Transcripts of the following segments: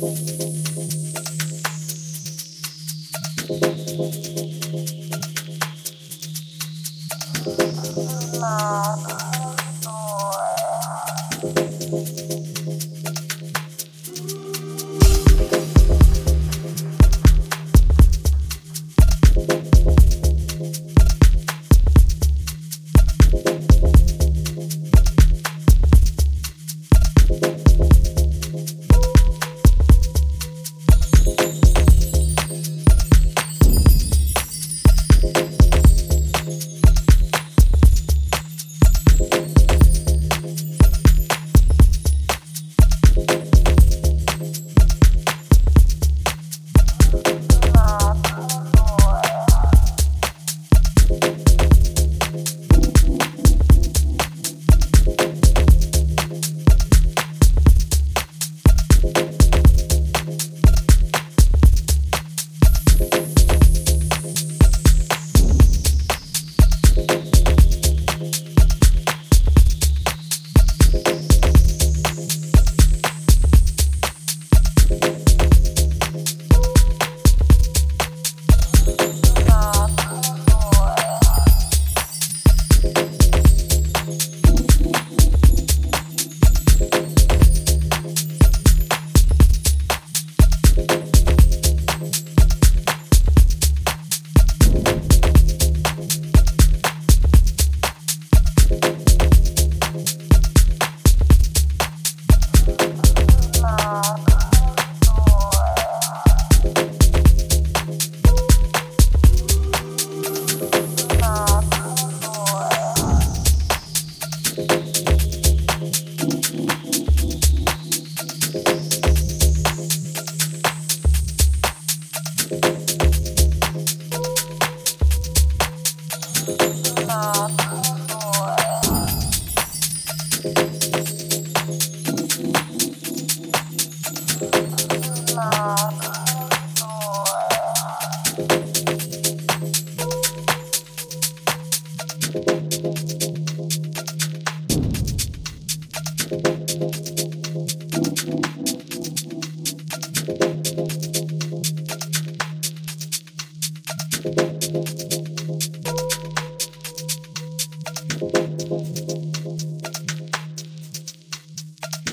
Música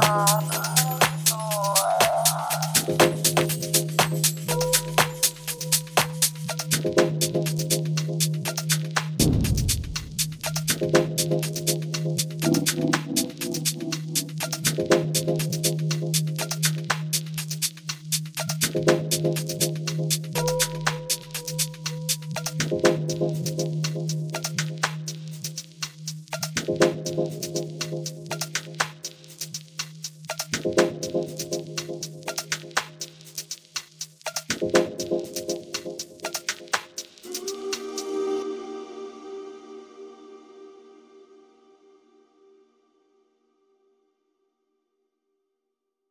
far